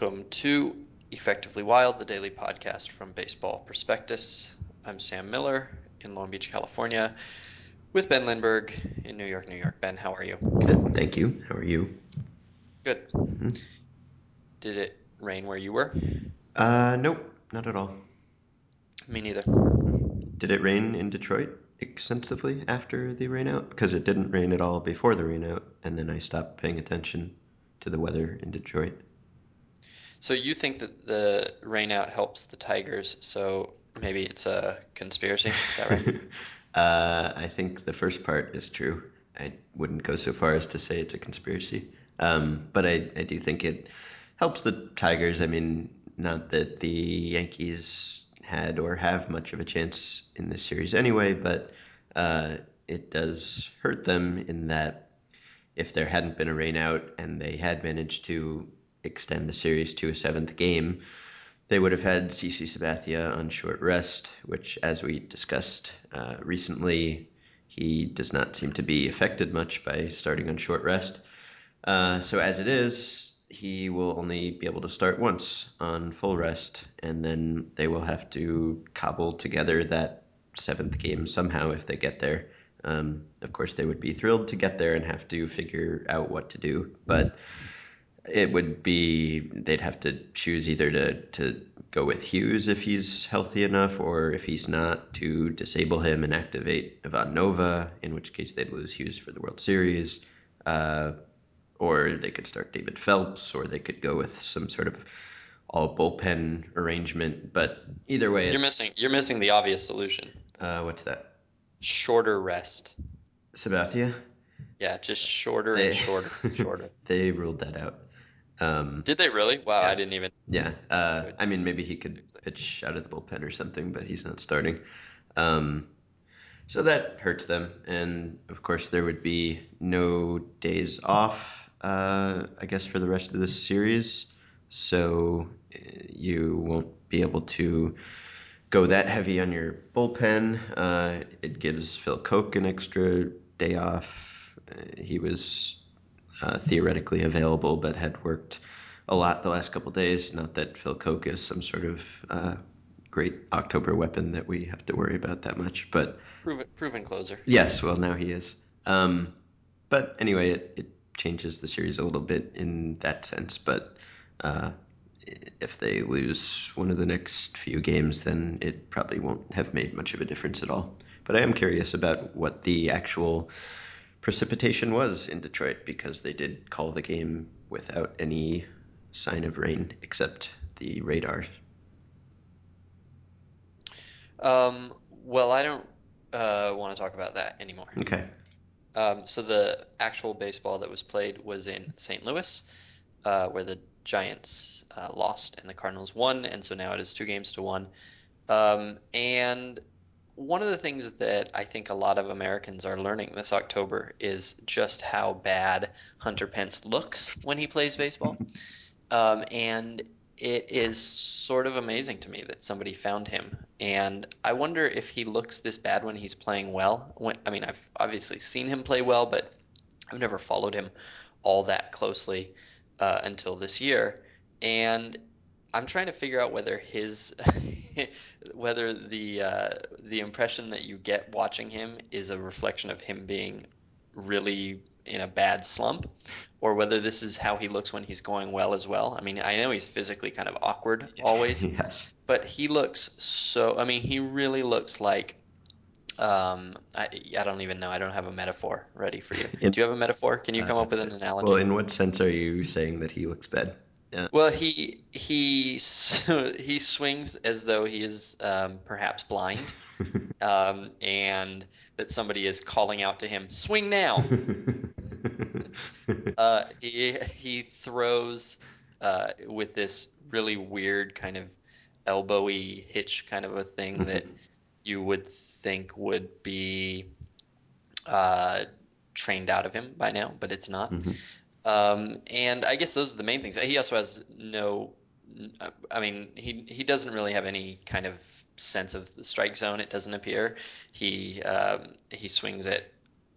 welcome to Effectively Wild, the daily podcast from Baseball Prospectus. I'm Sam Miller in Long Beach, California, with Ben Lindbergh in New York, New York. Ben, how are you? Good, thank you. How are you? Good. Did it rain where you were? Uh, nope, not at all. Me neither. Did it rain in Detroit extensively after the rainout? Because it didn't rain at all before the rainout, and then I stopped paying attention to the weather in Detroit. So you think that the rain out helps the Tigers, so maybe it's a conspiracy? Is that right? uh, I think the first part is true. I wouldn't go so far as to say it's a conspiracy. Um, but I, I do think it helps the Tigers. I mean, not that the Yankees had or have much of a chance in this series anyway, but uh, it does hurt them in that if there hadn't been a rain out and they had managed to extend the series to a seventh game, they would have had CC Sabathia on short rest, which, as we discussed uh, recently, he does not seem to be affected much by starting on short rest. Uh, so, as it is, he will only be able to start once on full rest, and then they will have to cobble together that seventh game somehow if they get there. Um, of course, they would be thrilled to get there and have to figure out what to do, but it would be they'd have to choose either to to go with Hughes if he's healthy enough, or if he's not, to disable him and activate Ivan Nova, in which case they'd lose Hughes for the World Series. Uh, or they could start David Phelps, or they could go with some sort of all bullpen arrangement. But either way, you're missing you're missing the obvious solution. Uh, what's that? Shorter rest. Sabathia. Yeah, just shorter they, and shorter, and shorter. they ruled that out. Um, Did they really? Wow, yeah. I didn't even. Yeah, uh, I mean, maybe he could pitch out of the bullpen or something, but he's not starting. Um, so that hurts them, and of course, there would be no days off. Uh, I guess for the rest of this series, so uh, you won't be able to go that heavy on your bullpen. Uh, it gives Phil Coke an extra day off. Uh, he was uh, theoretically available, but had worked a lot the last couple days. Not that Phil Coke is some sort of uh, great October weapon that we have to worry about that much, but proven proven closer. Yes, well now he is. Um, but anyway, it, it changes the series a little bit in that sense. But uh, if they lose one of the next few games, then it probably won't have made much of a difference at all. But I am curious about what the actual precipitation was in Detroit because they did call the game without any sign of rain except the radar. Um, well, I don't uh, want to talk about that anymore. Okay. Um, so the actual baseball that was played was in St. Louis, uh, where the Giants uh, lost and the Cardinals won, and so now it is two games to one. Um, and one of the things that I think a lot of Americans are learning this October is just how bad Hunter Pence looks when he plays baseball. Um, and it is sort of amazing to me that somebody found him. And I wonder if he looks this bad when he's playing well. When, I mean, I've obviously seen him play well, but I've never followed him all that closely uh, until this year. And I'm trying to figure out whether his whether the uh, the impression that you get watching him is a reflection of him being really in a bad slump or whether this is how he looks when he's going well as well. I mean, I know he's physically kind of awkward always, yes. but he looks so. I mean, he really looks like. Um, I, I don't even know. I don't have a metaphor ready for you. Do you have a metaphor? Can you come uh, up with an analogy? Well, in what sense are you saying that he looks bad? Yeah. Well, he he he swings as though he is um, perhaps blind, um, and that somebody is calling out to him, "Swing now!" uh, he he throws uh, with this really weird kind of elbowy hitch kind of a thing that you would think would be uh, trained out of him by now, but it's not. Mm-hmm. Um, and I guess those are the main things. He also has no, I mean, he he doesn't really have any kind of sense of the strike zone. It doesn't appear. He um, he swings at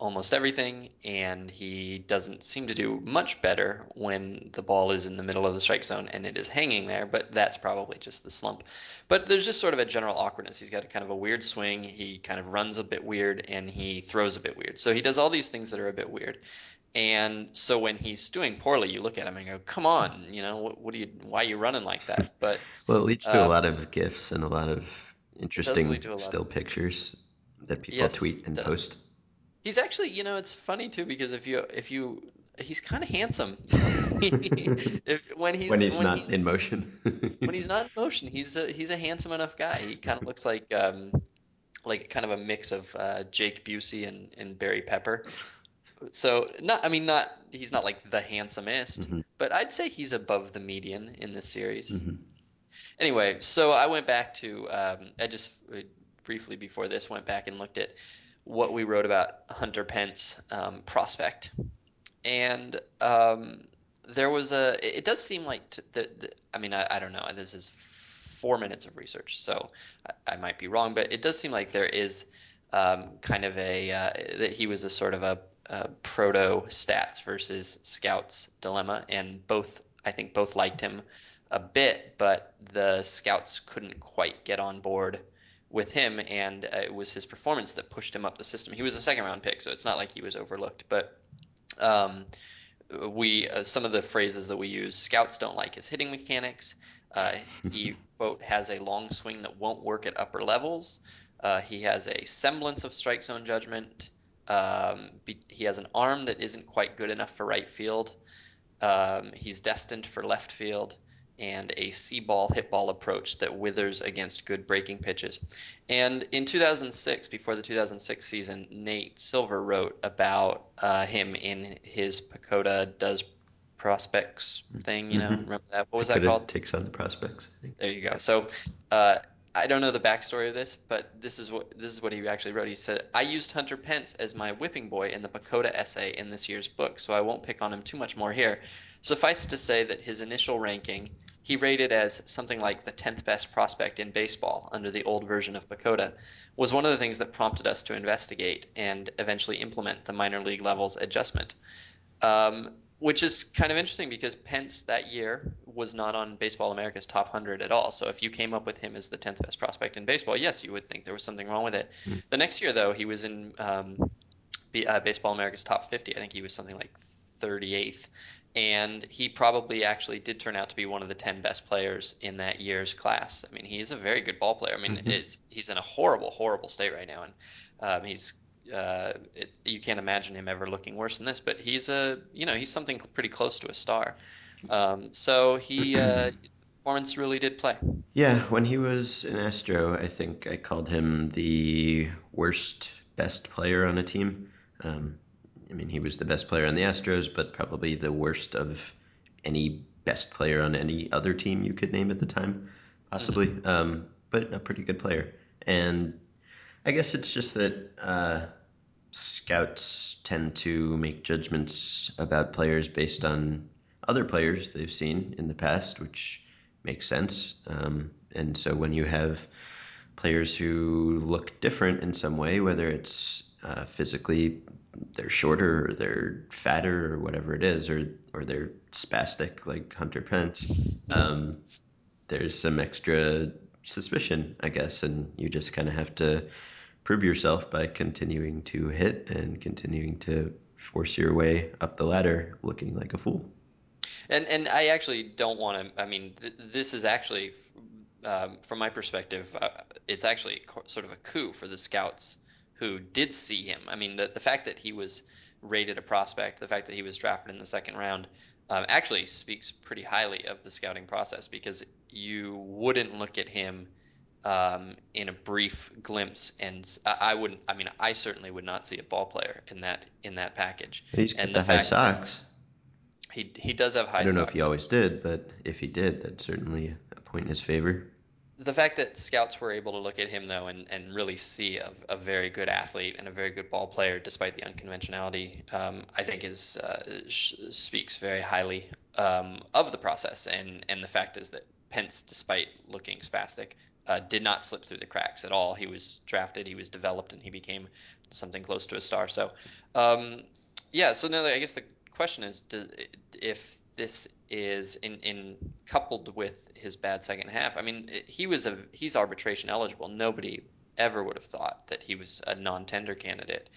almost everything, and he doesn't seem to do much better when the ball is in the middle of the strike zone and it is hanging there, but that's probably just the slump. But there's just sort of a general awkwardness. He's got a kind of a weird swing. He kind of runs a bit weird and he throws a bit weird. So he does all these things that are a bit weird. And so when he's doing poorly, you look at him and go, "Come on, you know, what, what are you, why are you running like that?" But Well, it leads to a um, lot of GIFs and a lot of it does lead interesting a lot of still pictures that people yes, tweet and post. He's actually, you know, it's funny too because if you if you he's kind of handsome. If, when when he's he's when not in motion. when he's not in motion, he's a he's a handsome enough guy. He kind of looks like um like kind of a mix of uh, Jake Busey and and Barry Pepper. So not I mean not he's not like the handsomest, hmm but I'd say he's above the median in this series. hmm Anyway, so I went back to um, I just uh, briefly before this went back and looked at what we wrote about Hunter Pence um, prospect and um, there was a. It does seem like t the, the, I mean, I, I don't know. This is four minutes of research, so I, I might be wrong, but it does seem like there is um, kind of a uh, that he was a sort of a, a proto stats versus scouts dilemma, and both I think both liked him a bit, but the scouts couldn't quite get on board with him, and uh, it was his performance that pushed him up the system. He was a second round pick, so it's not like he was overlooked, but um, we uh, some of the phrases that we use. Scouts don't like his hitting mechanics. Uh, he quote has a long swing that won't work at upper levels. Uh, he has a semblance of strike zone judgment. Um, be, he has an arm that isn't quite good enough for right field. Um, he's destined for left field and a see ball hit ball approach that withers against good breaking pitches. And in 2006, before the 2006 season, Nate Silver wrote about uh, him in his PECOTA Does Prospects thing. You know, hmm remember that? What was that called? takes on the prospects. There you go. So, uh, I don't know the backstory of this, but this is what this is what he actually wrote. He said, "I used Hunter Pence as my whipping boy in the PECOTA essay in this year's book, so I won't pick on him too much more here. Suffice to say that his initial ranking he rated as something like the 10th best prospect in baseball under the old version of PECOTA was one of the things that prompted us to investigate and eventually implement the minor league levels adjustment um, which is kind of interesting because Pence that year was not on Baseball America's top 100 at all. So if you came up with him as the 10th best prospect in baseball, yes, you would think there was something wrong with it. Mm. The next year, though, he was in um, B, uh, Baseball America's top 50. I think he was something like 38th. And he probably actually did turn out to be one of the 10 best players in that year's class. I mean, he's a very good ball player. I mean, hmm it's he's in a horrible, horrible state right now, and um, he's uh, it, you can't imagine him ever looking worse than this. But he's a you know he's something pretty close to a star. Um, so he uh, performance really did play. Yeah, when he was an Astro, I think I called him the worst best player on a team. Um, I mean, he was the best player on the Astros, but probably the worst of any best player on any other team you could name at the time, possibly. hmm Um, but a pretty good player. And I guess it's just that uh, scouts tend to make judgments about players based on other players they've seen in the past, which makes sense. Um, and so when you have players who look different in some way, whether it's uh, physically they're shorter or they're fatter or whatever it is, or or they're spastic like Hunter Pence, um, there's some extra suspicion, I guess, and you just kind of have to prove yourself by continuing to hit and continuing to force your way up the ladder looking like a fool. And and I actually don't want to. I mean, th this is actually, um, from my perspective, uh, it's actually co- sort of a coup for the scouts who did see him. I mean, the the fact that he was rated a prospect, the fact that he was drafted in the second round, um, actually speaks pretty highly of the scouting process because you wouldn't look at him um, in a brief glimpse, and I wouldn't. I mean, I certainly would not see a ball player in that in that package. And got And the the high socks. he he does have high. I don't know if he always did, but if he did, that's certainly a point in his favor. the fact that scouts were able to look at him though and, and really see a, a very good athlete and a very good ball player despite the unconventionality, um, I think is uh, sh speaks very highly um, of the process. And and the fact is that Pence, despite looking spastic, uh, did not slip through the cracks at all. He was drafted, he was developed, and he became something close to a star. So, um, yeah. So now I guess the question is, do, if this is in in coupled with his bad second half. I mean, he was a he's arbitration eligible. Nobody ever would have thought that he was a non-tender candidate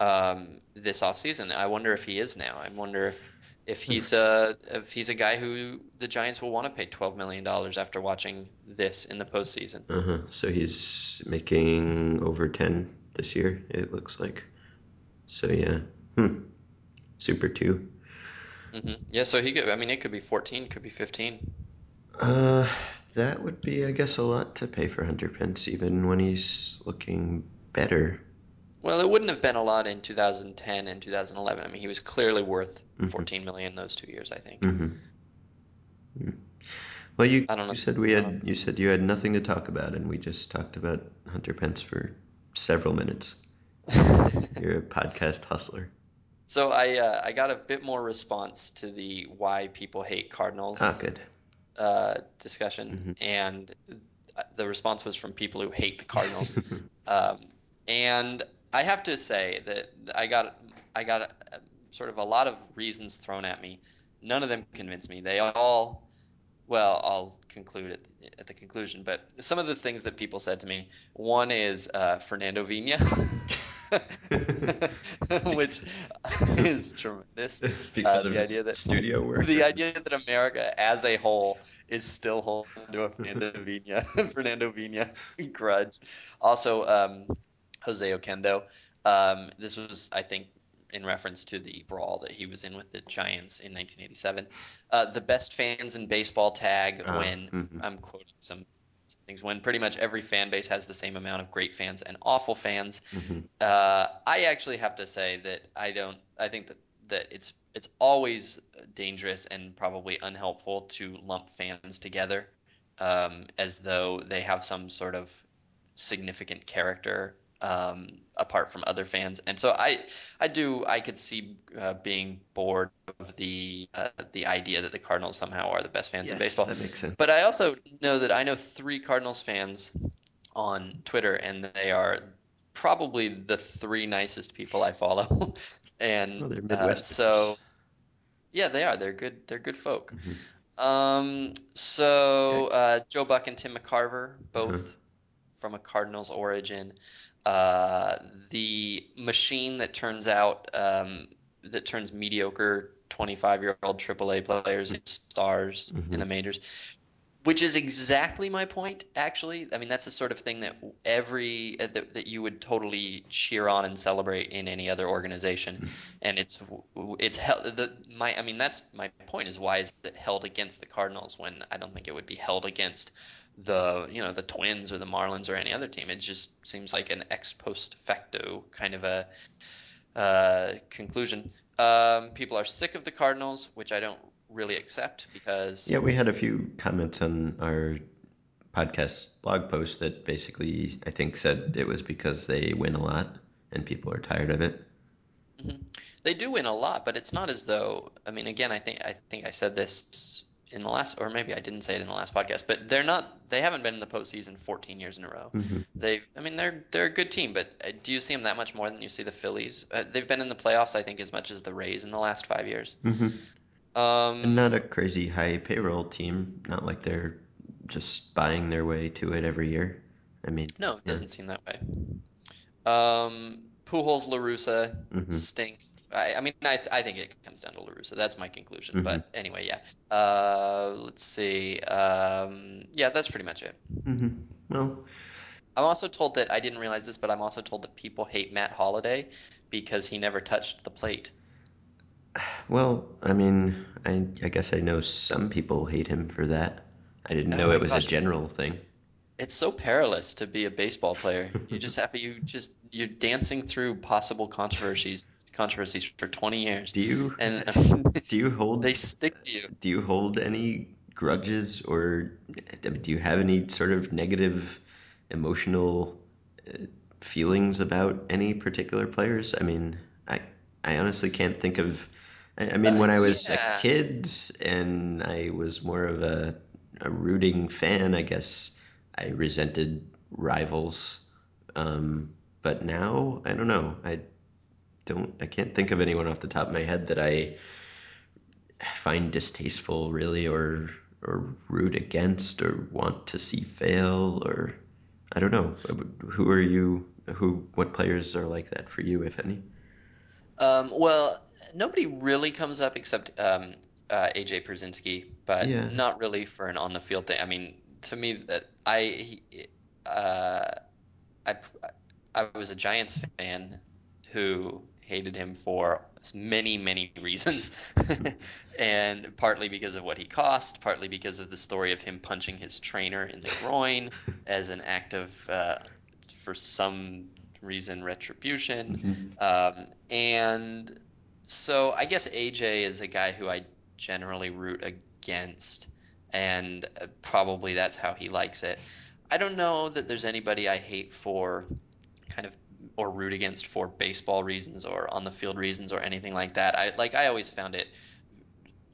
um, this offseason. I wonder if he is now. I wonder if if he's a if he's a guy who the Giants will want to pay twelve million dollars after watching this in the postseason. Uh-huh. So he's making over 10 this year, it looks like. So yeah. Hmm. Super 2. hmm Yeah, so he could. I mean, it could be fourteen, could be fifteen. Uh, that would be, I guess, a lot to pay for Hunter Pence, even when he's looking better. Well, it wouldn't have been a lot in 2010 and 2011. I mean, he was clearly worth Mm-hmm. 14 million those two years, I think. Mm-hmm. Well, you you said we had you said you had nothing to talk about, and we just talked about Hunter Pence for several minutes. You're a podcast hustler. So I uh, I got a bit more response to the why people hate Cardinals. Ah, uh, discussion, Mm-hmm. and uh, the response was from people who hate the Cardinals. Um, and I have to say that I got I got uh, sort of a lot of reasons thrown at me. None of them convinced me. They all, well, I'll conclude at the, at the conclusion, but some of the things that people said to me, one is uh, Fernando Vina, which is tremendous. because Uh, of the idea that studio work the idea that America as a whole is still holding to a Fernando Vina, Fernando Vina grudge. Also, um, Jose Oquendo. Um, this was, I think, in reference to the brawl that he was in with the Giants in 1987. Uh, the best fans in baseball tag uh, when mhm. I'm quoting some, some things when pretty much every fan base has the same amount of great fans and awful fans. Mhm. Uh, I actually have to say that I don't. I think that that it's it's always dangerous and probably unhelpful to lump fans together, um, as though they have some sort of significant character um, apart from other fans. And so I I do I could see uh, being bored of the uh, the idea that the Cardinals somehow are the best fans in baseball. that makes sense. But I also know that I know three Cardinals fans on Twitter, and they are probably the three nicest people I follow. And they're uh, so, yeah, they are. They're good. They're good folk. hmm Um, so uh, Joe Buck and Tim McCarver, Uh-huh. both from a Cardinals origin. Uh, the machine that turns out um, that turns mediocre 25 year old AAA players into stars in hmm the majors. Which is exactly my point, actually. I mean, that's the sort of thing that every uh, that, that you would totally cheer on and celebrate in any other organization, and it's it's held the my I mean that's my point is why is it held against the Cardinals when I don't think it would be held against the you know the Twins or the Marlins or any other team. It just seems like an ex post facto kind of a uh, conclusion. Um, people are sick of the Cardinals, which I don't really accept because Yeah, we had a few comments on our podcast blog post that basically, I think, said it was because they win a lot and people are tired of it. Mhm. They do win a lot, but it's not as though, I mean, again, I think I think I said this in the last, or maybe I didn't say it in the last podcast, but they're not, they haven't been in the postseason 14 years in a row. hmm They, I mean, they're they're a good team, but uh, do you see them that much more than you see the Phillies? Uh, they've been in the playoffs, I think, as much as the Rays in the last five years. hmm And not Um, a crazy high payroll team. Not like they're just buying their way to it every year. I mean, no, it yeah. doesn't seem that way. Um, Pujols, La Russa hmm stink. I, I mean, I, th I think it comes down to La Russa. That's my conclusion. hmm But anyway, yeah. Uh, let's see. Um, yeah, that's pretty much it. hmm Well, I'm also told that I didn't realize this, but I'm also told that people hate Matt Holliday because he never touched the plate. well, I mean, I, I guess I know some people hate him for that. I didn't Oh know it was a general it's thing. it's so perilous to be a baseball player. You just have you just you're dancing through possible controversies controversies for 20 years, Do you and do you hold they stick to you. do you hold any grudges or do you have any sort of negative emotional uh, feelings about any particular players? I mean, I I honestly can't think of. I, I mean, Uh, when I was a kid and I was more of a a rooting fan, I guess I resented rivals. Um, but now I don't know. I don't. I can't think of anyone off the top of my head that I find distasteful, really, or or root against, or want to see fail, or I don't know. Who are you? Who? What players are like that for you, if any? Um, well, nobody really comes up except um, uh, AJ Pierzynski, but Yeah. not really for an on the field thing. I mean, to me, that I he, uh, I I was a Giants fan who hated him for many, many reasons. And partly because of what he cost, partly because of the story of him punching his trainer in the groin as an act of, uh, for some reason, retribution. hmm Um, and so I guess AJ is a guy who I generally root against, and uh, probably that's how he likes it. I don't know that there's anybody I hate for kind of or root against for baseball reasons or on the field reasons or anything like that. I like I always found it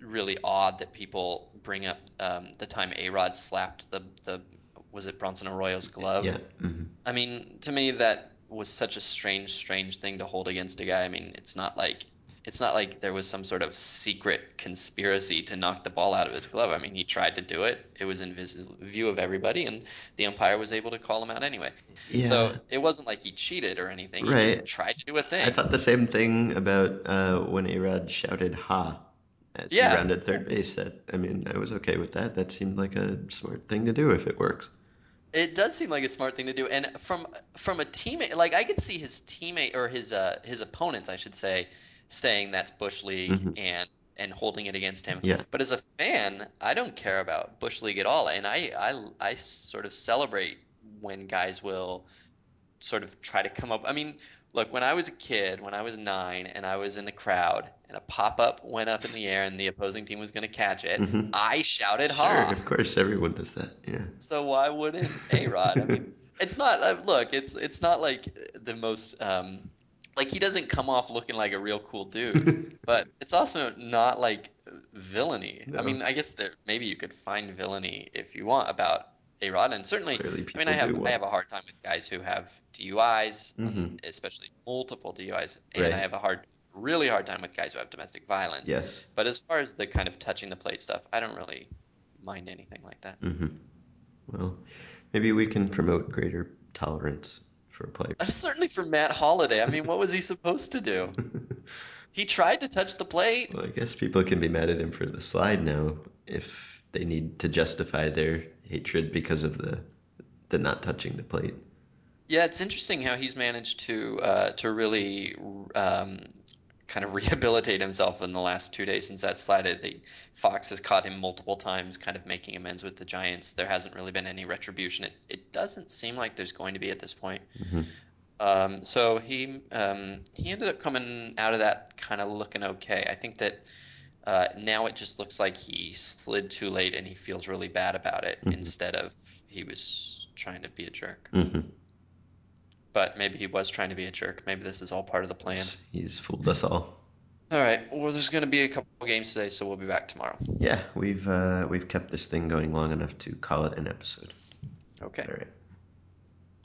really odd that people bring up um, the time A-Rod slapped the the was it Bronson Arroyo's glove Yeah. hmm I mean, to me, that was such a strange, strange thing to hold against a guy. I mean, it's not like it's not like there was some sort of secret conspiracy to knock the ball out of his glove. I mean, he tried to do it. It was in view of everybody, and the umpire was able to call him out anyway. Yeah. So it wasn't like he cheated or anything. He just Right. tried to do a thing. I thought the same thing about uh, when A-Rod shouted "Ha" as he rounded third base. That I mean, I was okay with that. That seemed like a smart thing to do if it works. It does seem like a smart thing to do, and from from a teammate, like I could see his teammate or his uh his opponents, I should say, saying that's Bush League hmm and and holding it against him. Yeah. But as a fan, I don't care about Bush League at all, and I I I sort of celebrate when guys will sort of try to come up. I mean, look, when I was a kid, when I was nine, and I was in the crowd, and a pop up went up in the air, and the opposing team was going to catch it, hmm I shouted Sure. Of course, everyone does that. Yeah. So why wouldn't A-Rod? I mean, it's not uh, look, it's it's not like the most um like he doesn't come off looking like a real cool dude, but it's also not like villainy. I mean, I guess that maybe you could find villainy if you want about A-Rod, and certainly, I mean, I have I have a hard time with guys who have DUIs, and hmm especially multiple DUIs, and I have a hard really hard time with guys who have domestic violence. Yes. But as far as the kind of touching the plate stuff, I don't really mind anything like that. hmm Well, maybe we can promote greater tolerance for Uh, players. Certainly for Matt Holliday. I mean, what was he supposed to do? He tried to touch the plate. Well, I guess people can be mad at him for the slide now if they need to justify their hatred because of the the not touching the plate. Yeah, it's interesting how he's managed to uh, to really um, kind of rehabilitate himself in the last two days since that slide. The Fox has caught him multiple times, kind of making amends with the Giants. There hasn't really been any retribution. It it doesn't seem like there's going to be at this point. hmm Um, so he um, he ended up coming out of that kind of looking okay. I think that Uh, now it just looks like he slid too late and he feels really bad about it hmm instead of he was trying to be a jerk. hmm But maybe he was trying to be a jerk. Maybe this is all part of the plan. He's, fooled us all. All right. Well, there's going to be a couple games today, so we'll be back tomorrow. Yeah, we've uh, we've kept this thing going long enough to call it an episode. Okay. All right.